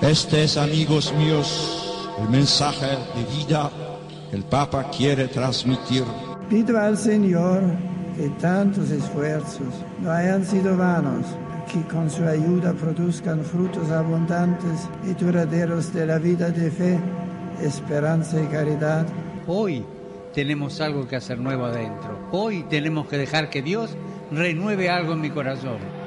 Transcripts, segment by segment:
Este es, amigos míos, el mensaje de vida que el Papa quiere transmitir. Pido al Señor que tantos esfuerzos no hayan sido vanos, que con su ayuda produzcan frutos abundantes y duraderos de la vida de fe, esperanza y caridad. Hoy tenemos algo que hacer nuevo adentro. Hoy tenemos que dejar que Dios renueve algo en mi corazón.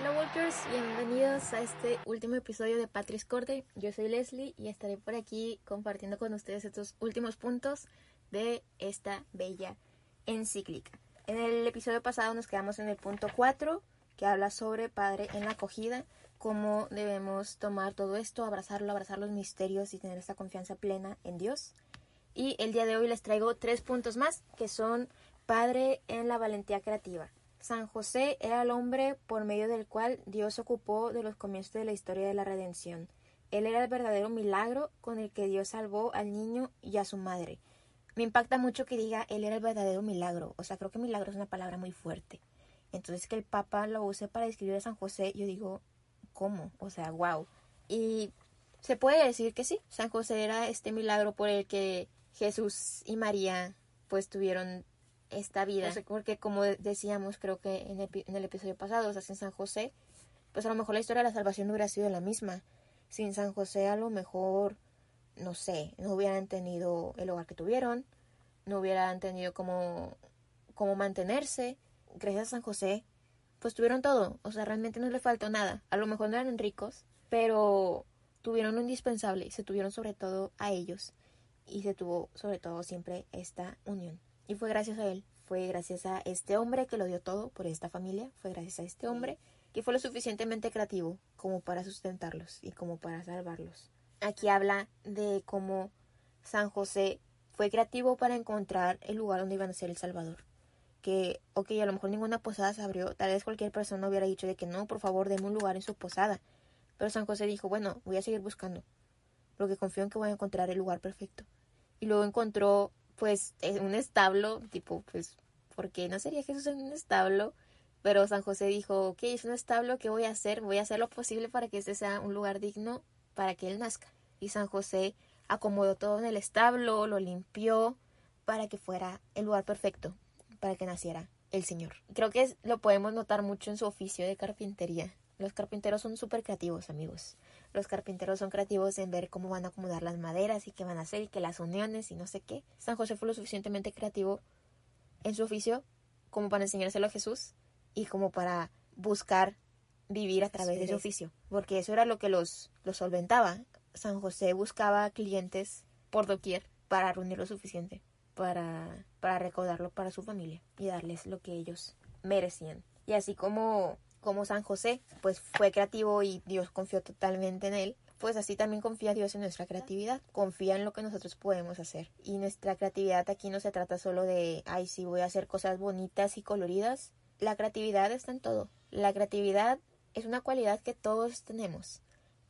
Hola Walkers, bienvenidos a este último episodio de Patris Corte. Yo soy Leslie y estaré por aquí compartiendo con ustedes estos últimos puntos de esta bella encíclica. En el episodio pasado nos quedamos en el punto 4, que habla sobre Padre en la acogida, cómo debemos tomar todo esto, abrazarlo, abrazar los misterios y tener esta confianza plena en Dios. Y el día de hoy les traigo tres puntos más, que son Padre en la valentía creativa. San José era el hombre por medio del cual Dios ocupó de los comienzos de la historia de la redención. Él era el verdadero milagro con el que Dios salvó al niño y a su madre. Me impacta mucho que diga él era el verdadero milagro. O sea, creo que milagro es una palabra muy fuerte. Entonces que el Papa lo use para describir a San José, yo digo, ¿cómo? O sea, wow. Y se puede decir que sí, San José era este milagro por el que Jesús y María pues tuvieron esta vida. porque como decíamos, creo que en el, episodio pasado, o sea, sin San José, pues a lo mejor la historia de la salvación no hubiera sido la misma. Sin San José a lo mejor, no sé, no hubieran tenido el hogar que tuvieron, no hubieran tenido cómo, cómo mantenerse. Gracias a San José, pues tuvieron todo. O sea, realmente no le faltó nada. A lo mejor no eran ricos, pero tuvieron lo indispensable y se tuvieron sobre todo a ellos. Y se tuvo sobre todo siempre esta unión. Y fue gracias a él, fue gracias a este hombre que lo dio todo por esta familia, fue gracias a este hombre que fue lo suficientemente creativo como para sustentarlos y como para salvarlos. Aquí habla de cómo San José fue creativo para encontrar el lugar donde iban a ser el Salvador. Que, ok, a lo mejor ninguna posada se abrió, tal vez cualquier persona hubiera dicho de que no, por favor, denme un lugar en su posada. Pero San José dijo, bueno, voy a seguir buscando, porque confío en que voy a encontrar el lugar perfecto. Y luego encontró pues en un establo, tipo, pues, ¿por qué no sería Jesús en un establo? Pero San José dijo, ok, es un establo, ¿qué voy a hacer? Voy a hacer lo posible para que este sea un lugar digno para que él nazca. Y San José acomodó todo en el establo, lo limpió para que fuera el lugar perfecto para que naciera el Señor. Creo que lo podemos notar mucho en su oficio de carpintería. Los carpinteros son súper creativos, amigos. Los carpinteros son creativos en ver cómo van a acomodar las maderas y qué van a hacer y que las uniones y no sé qué. San José fue lo suficientemente creativo en su oficio como para enseñárselo a Jesús y como para buscar vivir a través de su oficio, porque eso era lo que los, los solventaba. San José buscaba clientes por doquier para reunir lo suficiente para, para recaudarlo para su familia y darles lo que ellos merecían. Y así como como San José, pues fue creativo y Dios confió totalmente en él, pues así también confía Dios en nuestra creatividad, confía en lo que nosotros podemos hacer. Y nuestra creatividad aquí no se trata solo de, ay, sí, voy a hacer cosas bonitas y coloridas. La creatividad está en todo. La creatividad es una cualidad que todos tenemos.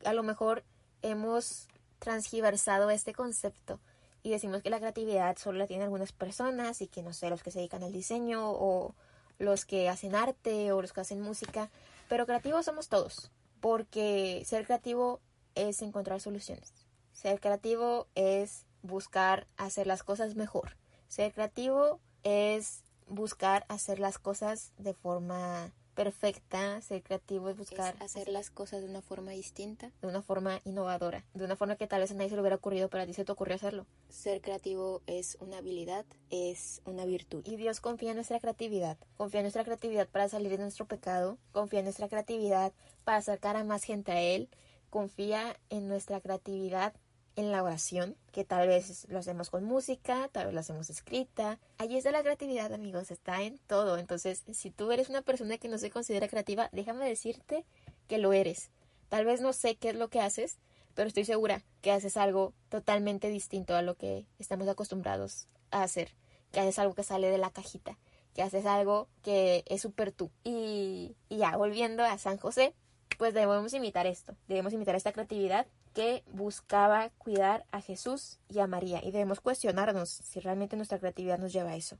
A lo mejor hemos transgiversado este concepto y decimos que la creatividad solo la tienen algunas personas y que no sé, los que se dedican al diseño o los que hacen arte o los que hacen música, pero creativos somos todos, porque ser creativo es encontrar soluciones. Ser creativo es buscar hacer las cosas mejor. Ser creativo es buscar hacer las cosas de forma perfecta, ser creativo es buscar hacer las cosas de una forma distinta, de una forma innovadora, de una forma que tal vez a nadie se le hubiera ocurrido, pero a ti se te ocurrió hacerlo. Ser creativo es una habilidad, es una virtud. Y Dios confía en nuestra creatividad, confía en nuestra creatividad para salir de nuestro pecado, confía en nuestra creatividad para acercar a más gente a Él, confía en nuestra creatividad en la oración, que tal vez lo hacemos con música, tal vez lo hacemos escrita. Allí está la creatividad, amigos, está en todo. Entonces, si tú eres una persona que no se considera creativa, déjame decirte que lo eres. Tal vez no sé qué es lo que haces, pero estoy segura que haces algo totalmente distinto a lo que estamos acostumbrados a hacer, que haces algo que sale de la cajita, que haces algo que es súper tú. Y, y ya, volviendo a San José, pues debemos imitar esto, debemos imitar esta creatividad que buscaba cuidar a Jesús y a María. Y debemos cuestionarnos si realmente nuestra creatividad nos lleva a eso.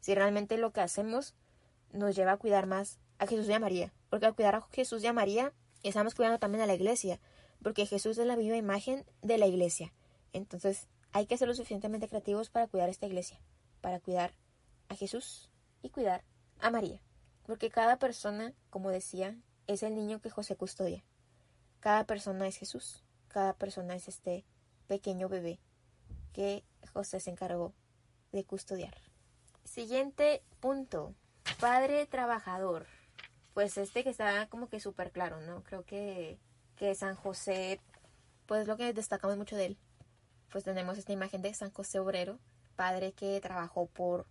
Si realmente lo que hacemos nos lleva a cuidar más a Jesús y a María. Porque al cuidar a Jesús y a María, estamos cuidando también a la iglesia. Porque Jesús es la viva imagen de la iglesia. Entonces hay que ser lo suficientemente creativos para cuidar a esta iglesia. Para cuidar a Jesús y cuidar a María. Porque cada persona, como decía, es el niño que José custodia. Cada persona es Jesús cada persona es este pequeño bebé que José se encargó de custodiar. Siguiente punto. Padre trabajador. Pues este que está como que súper claro, ¿no? Creo que, que San José, pues lo que destacamos mucho de él. Pues tenemos esta imagen de San José Obrero, padre que trabajó por,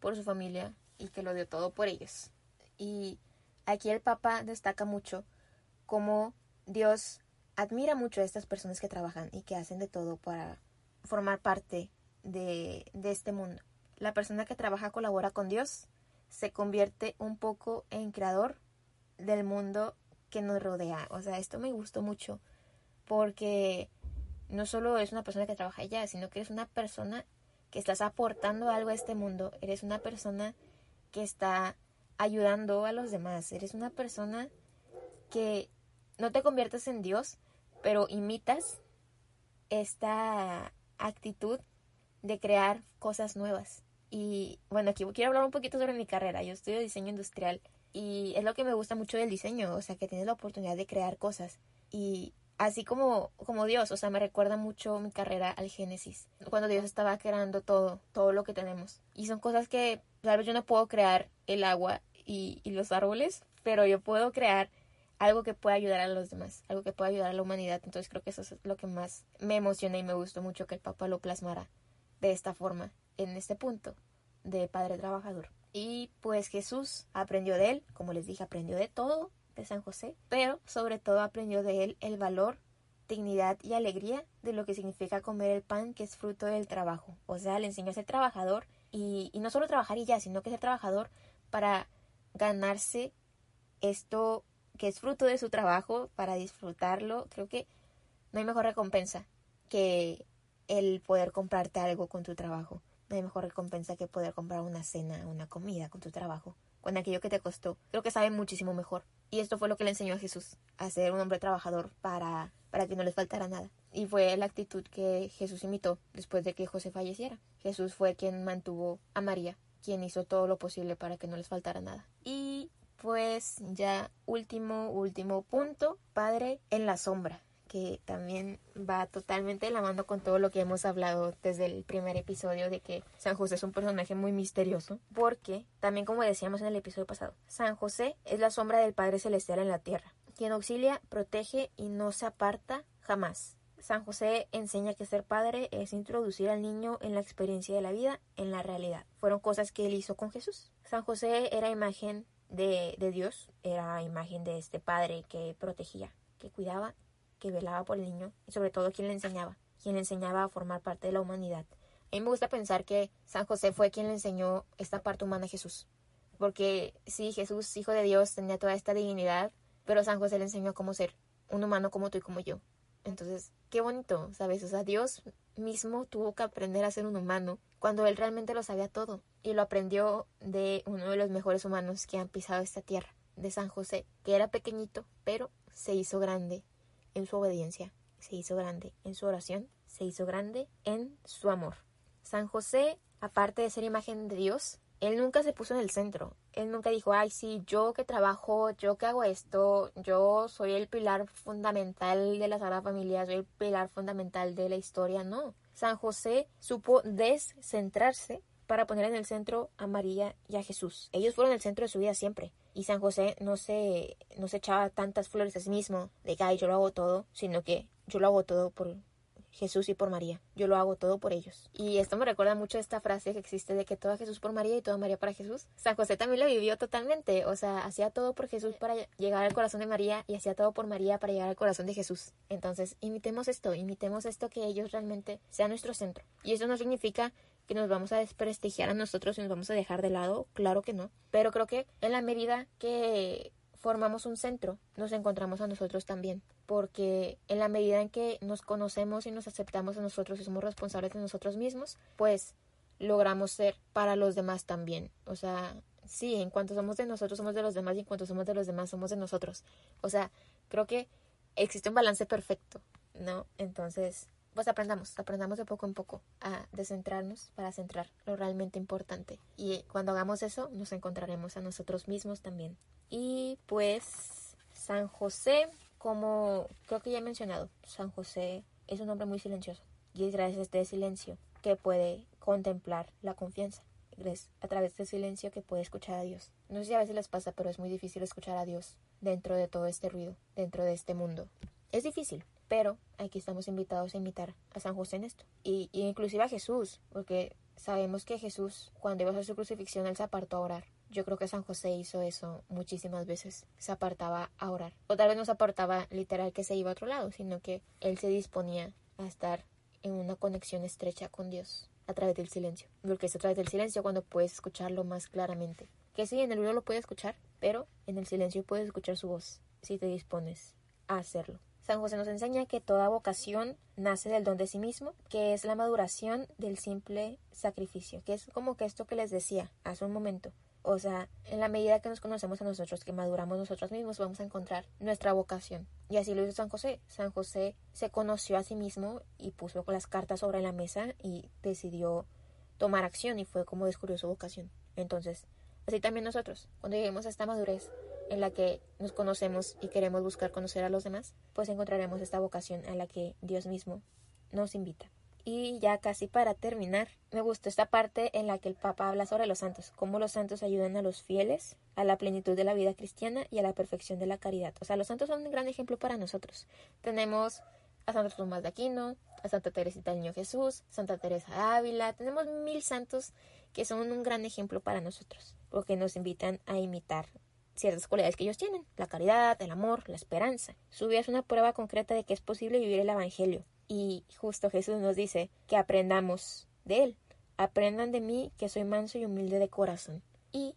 por su familia y que lo dio todo por ellos. Y aquí el Papa destaca mucho cómo Dios admira mucho a estas personas que trabajan y que hacen de todo para formar parte de, este mundo. La persona que trabaja colabora con Dios, se convierte un poco en creador del mundo que nos rodea. O sea, esto me gustó mucho porque no solo es una persona que trabaja allá, sino que eres una persona que estás aportando algo a este mundo. Eres una persona que está ayudando a los demás. Eres una persona que no te conviertes en Dios, pero imitas esta actitud de crear cosas nuevas. Y bueno, aquí quiero hablar un poquito sobre mi carrera. Yo estudio diseño industrial y es lo que me gusta mucho del diseño, o sea, que tienes la oportunidad de crear cosas. Y así como, como Dios, o sea, me recuerda mucho mi carrera al Génesis, cuando Dios estaba creando todo, todo lo que tenemos. Y son cosas que tal vez yo no puedo crear el agua y, y los árboles, pero yo puedo crear algo que pueda ayudar a los demás, algo que pueda ayudar a la humanidad. Entonces creo que eso es lo que más me emociona y me gustó mucho que el Papa lo plasmara de esta forma, en este punto de padre trabajador. Y pues Jesús aprendió de él, como les dije, aprendió de todo de San José, pero sobre todo aprendió de él el valor, dignidad y alegría de lo que significa comer el pan que es fruto del trabajo. O sea, le enseñó a ser trabajador y, y no solo trabajar y ya, sino que ser trabajador para ganarse esto que es fruto de su trabajo para disfrutarlo, creo que no hay mejor recompensa que el poder comprarte algo con tu trabajo. No hay mejor recompensa que poder comprar una cena, una comida con tu trabajo, con aquello que te costó. Creo que sabe muchísimo mejor. Y esto fue lo que le enseñó a Jesús, a ser un hombre trabajador para, para que no les faltara nada. Y fue la actitud que Jesús imitó después de que José falleciera. Jesús fue quien mantuvo a María, quien hizo todo lo posible para que no les faltara nada. Y pues ya último, último punto, Padre en la sombra, que también va totalmente de la mano con todo lo que hemos hablado desde el primer episodio de que San José es un personaje muy misterioso, porque también como decíamos en el episodio pasado, San José es la sombra del Padre Celestial en la tierra, quien auxilia, protege y no se aparta jamás. San José enseña que ser padre es introducir al niño en la experiencia de la vida, en la realidad. Fueron cosas que él hizo con Jesús. San José era imagen de, de Dios, era imagen de este padre que protegía, que cuidaba, que velaba por el niño y sobre todo quien le enseñaba, quien le enseñaba a formar parte de la humanidad. A mí me gusta pensar que San José fue quien le enseñó esta parte humana a Jesús. Porque sí, Jesús, hijo de Dios, tenía toda esta divinidad, pero San José le enseñó cómo ser un humano como tú y como yo. Entonces, qué bonito, ¿sabes? O sea, Dios mismo tuvo que aprender a ser un humano cuando él realmente lo sabía todo y lo aprendió de uno de los mejores humanos que han pisado esta tierra, de San José, que era pequeñito, pero se hizo grande en su obediencia, se hizo grande en su oración, se hizo grande en su amor. San José, aparte de ser imagen de Dios, él nunca se puso en el centro. Él nunca dijo, ay, sí, yo que trabajo, yo que hago esto, yo soy el pilar fundamental de la Sagrada Familia, soy el pilar fundamental de la historia. No. San José supo descentrarse para poner en el centro a María y a Jesús. Ellos fueron el centro de su vida siempre. Y San José no se, no se echaba tantas flores a sí mismo de que Ay, yo lo hago todo, sino que yo lo hago todo por Jesús y por María. Yo lo hago todo por ellos. Y esto me recuerda mucho esta frase que existe de que todo a Jesús por María y todo a María para Jesús. San José también lo vivió totalmente. O sea, hacía todo por Jesús para llegar al corazón de María y hacía todo por María para llegar al corazón de Jesús. Entonces, imitemos esto, imitemos esto que ellos realmente sean nuestro centro. Y eso no significa que nos vamos a desprestigiar a nosotros y nos vamos a dejar de lado, claro que no. Pero creo que en la medida que formamos un centro, nos encontramos a nosotros también. Porque en la medida en que nos conocemos y nos aceptamos a nosotros y somos responsables de nosotros mismos, pues logramos ser para los demás también. O sea, sí, en cuanto somos de nosotros, somos de los demás y en cuanto somos de los demás, somos de nosotros. O sea, creo que existe un balance perfecto, ¿no? Entonces, pues aprendamos, aprendamos de poco en poco a descentrarnos para centrar lo realmente importante. Y cuando hagamos eso, nos encontraremos a nosotros mismos también. Y pues San José, como creo que ya he mencionado, San José es un hombre muy silencioso. Y es gracias a este silencio que puede contemplar la confianza. Es a través del silencio que puede escuchar a Dios. No sé si a veces les pasa, pero es muy difícil escuchar a Dios dentro de todo este ruido, dentro de este mundo. Es difícil, pero aquí estamos invitados a imitar a San José en esto. Y, inclusive a Jesús, porque sabemos que Jesús, cuando iba a hacer su crucifixión, él se apartó a orar. Yo creo que San José hizo eso muchísimas veces. Se apartaba a orar. O tal vez no se apartaba literal que se iba a otro lado, sino que él se disponía a estar en una conexión estrecha con Dios a través del silencio. Porque es a través del silencio cuando puedes escucharlo más claramente. Que sí, en el ruido lo puedes escuchar, pero en el silencio puedes escuchar su voz si te dispones a hacerlo. San José nos enseña que toda vocación nace del don de sí mismo, que es la maduración del simple sacrificio, que es como que esto que les decía hace un momento. O sea, en la medida que nos conocemos a nosotros, que maduramos nosotros mismos, vamos a encontrar nuestra vocación. Y así lo hizo San José. San José se conoció a sí mismo y puso las cartas sobre la mesa y decidió tomar acción y fue como descubrió su vocación. Entonces, así también nosotros, cuando lleguemos a esta madurez, en la que nos conocemos y queremos buscar conocer a los demás, pues encontraremos esta vocación a la que Dios mismo nos invita. Y ya casi para terminar, me gustó esta parte en la que el Papa habla sobre los santos, cómo los santos ayudan a los fieles a la plenitud de la vida cristiana y a la perfección de la caridad. O sea, los santos son un gran ejemplo para nosotros. Tenemos a Santo Tomás de Aquino, a Santa Teresita del Niño Jesús, Santa Teresa Ávila, tenemos mil santos que son un gran ejemplo para nosotros, porque nos invitan a imitar ciertas cualidades que ellos tienen, la caridad, el amor, la esperanza. Su vida es una prueba concreta de que es posible vivir el Evangelio. Y justo Jesús nos dice que aprendamos de Él. Aprendan de mí que soy manso y humilde de corazón. Y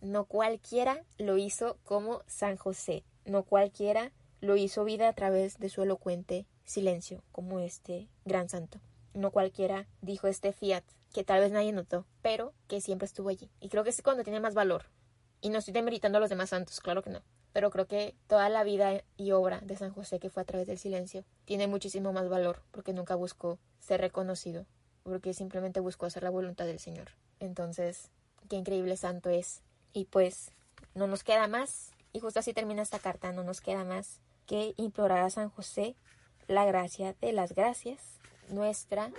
no cualquiera lo hizo como San José. No cualquiera lo hizo vida a través de su elocuente silencio, como este gran santo. No cualquiera dijo este fiat que tal vez nadie notó, pero que siempre estuvo allí. Y creo que es cuando tiene más valor, y no estoy demeritando a los demás santos, claro que no. Pero creo que toda la vida y obra de San José, que fue a través del silencio, tiene muchísimo más valor porque nunca buscó ser reconocido, porque simplemente buscó hacer la voluntad del Señor. Entonces, qué increíble santo es. Y pues, no nos queda más, y justo así termina esta carta, no nos queda más que implorar a San José la gracia de las gracias, nuestra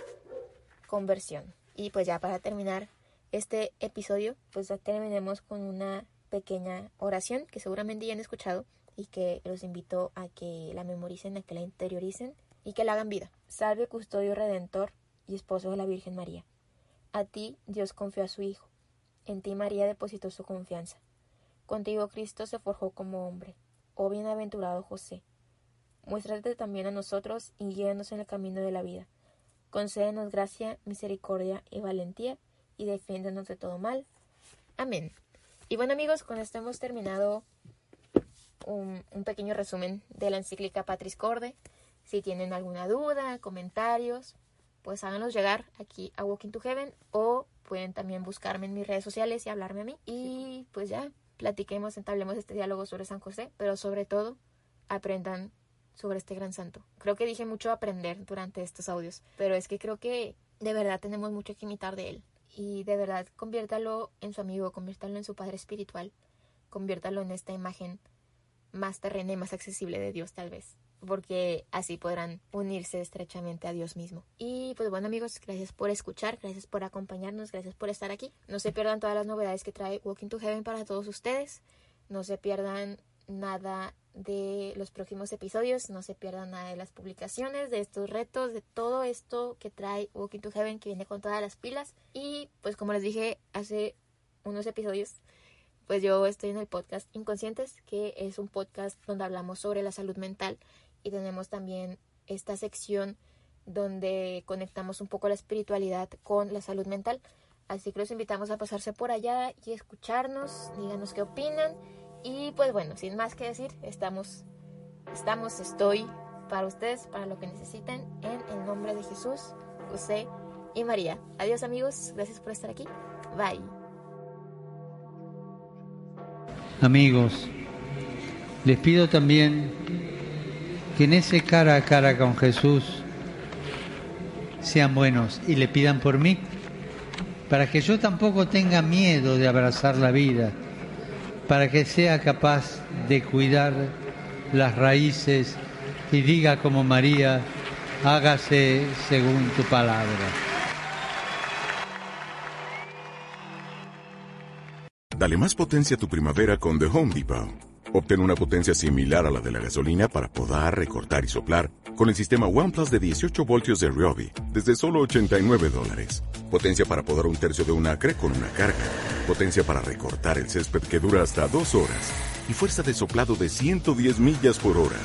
conversión. Y pues ya para terminar este episodio, pues ya terminemos con una pequeña oración que seguramente ya han escuchado y que los invito a que la memoricen, a que la interioricen y que la hagan vida. Salve custodio redentor y esposo de la Virgen María. A ti Dios confió a su Hijo. En ti María depositó su confianza. Contigo Cristo se forjó como hombre. Oh bienaventurado José. Muéstrate también a nosotros y guíanos en el camino de la vida. Concédenos gracia, misericordia y valentía y defiéndonos de todo mal. Amén. Y bueno amigos, con esto hemos terminado un, pequeño resumen de la encíclica Patris Corde. Si tienen alguna duda, comentarios, pues háganlos llegar aquí a Walking to Heaven o pueden también buscarme en mis redes sociales y hablarme a mí. Y pues ya, platiquemos, entablemos este diálogo sobre San José, pero sobre todo aprendan sobre este gran santo. Creo que dije mucho aprender durante estos audios, pero es que creo que de verdad tenemos mucho que imitar de él y de verdad conviértalo en su amigo, conviértalo en su padre espiritual, conviértalo en esta imagen más terrena y más accesible de Dios tal vez, porque así podrán unirse estrechamente a Dios mismo. Y pues bueno amigos, gracias por escuchar, gracias por acompañarnos, gracias por estar aquí. No se pierdan todas las novedades que trae Walking to Heaven para todos ustedes, no se pierdan nada de los próximos episodios. No se pierdan nada de las publicaciones, de estos retos, de todo esto que trae Walking to Heaven, que viene con todas las pilas. Y pues como les dije hace unos episodios, pues yo estoy en el podcast Inconscientes, que es un podcast donde hablamos sobre la salud mental y tenemos también esta sección donde conectamos un poco la espiritualidad con la salud mental. Así que los invitamos a pasarse por allá y escucharnos, díganos qué opinan. Y pues bueno, sin más que decir, estamos, estamos, estoy para ustedes, para lo que necesiten, en el nombre de Jesús, José y María. Adiós amigos, gracias por estar aquí. Bye. Amigos, les pido también que en ese cara a cara con Jesús sean buenos y le pidan por mí, para que yo tampoco tenga miedo de abrazar la vida, para que sea capaz de cuidar las raíces y diga como María, hágase según tu palabra. Dale más potencia a tu primavera con The Home Depot. Obtén una potencia similar a la de la gasolina para podar, recortar y soplar con el sistema OnePlus de 18 voltios de Ryobi desde solo 89 dólares. Potencia para podar un tercio de un acre con una carga. Potencia para recortar el césped que dura hasta dos horas. Y fuerza de soplado de 110 millas por hora.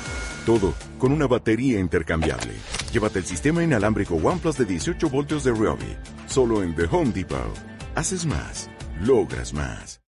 Todo con una batería intercambiable. Llévate el sistema inalámbrico OnePlus de 18 voltios de Ryobi. Solo en The Home Depot. Haces más. Logras más.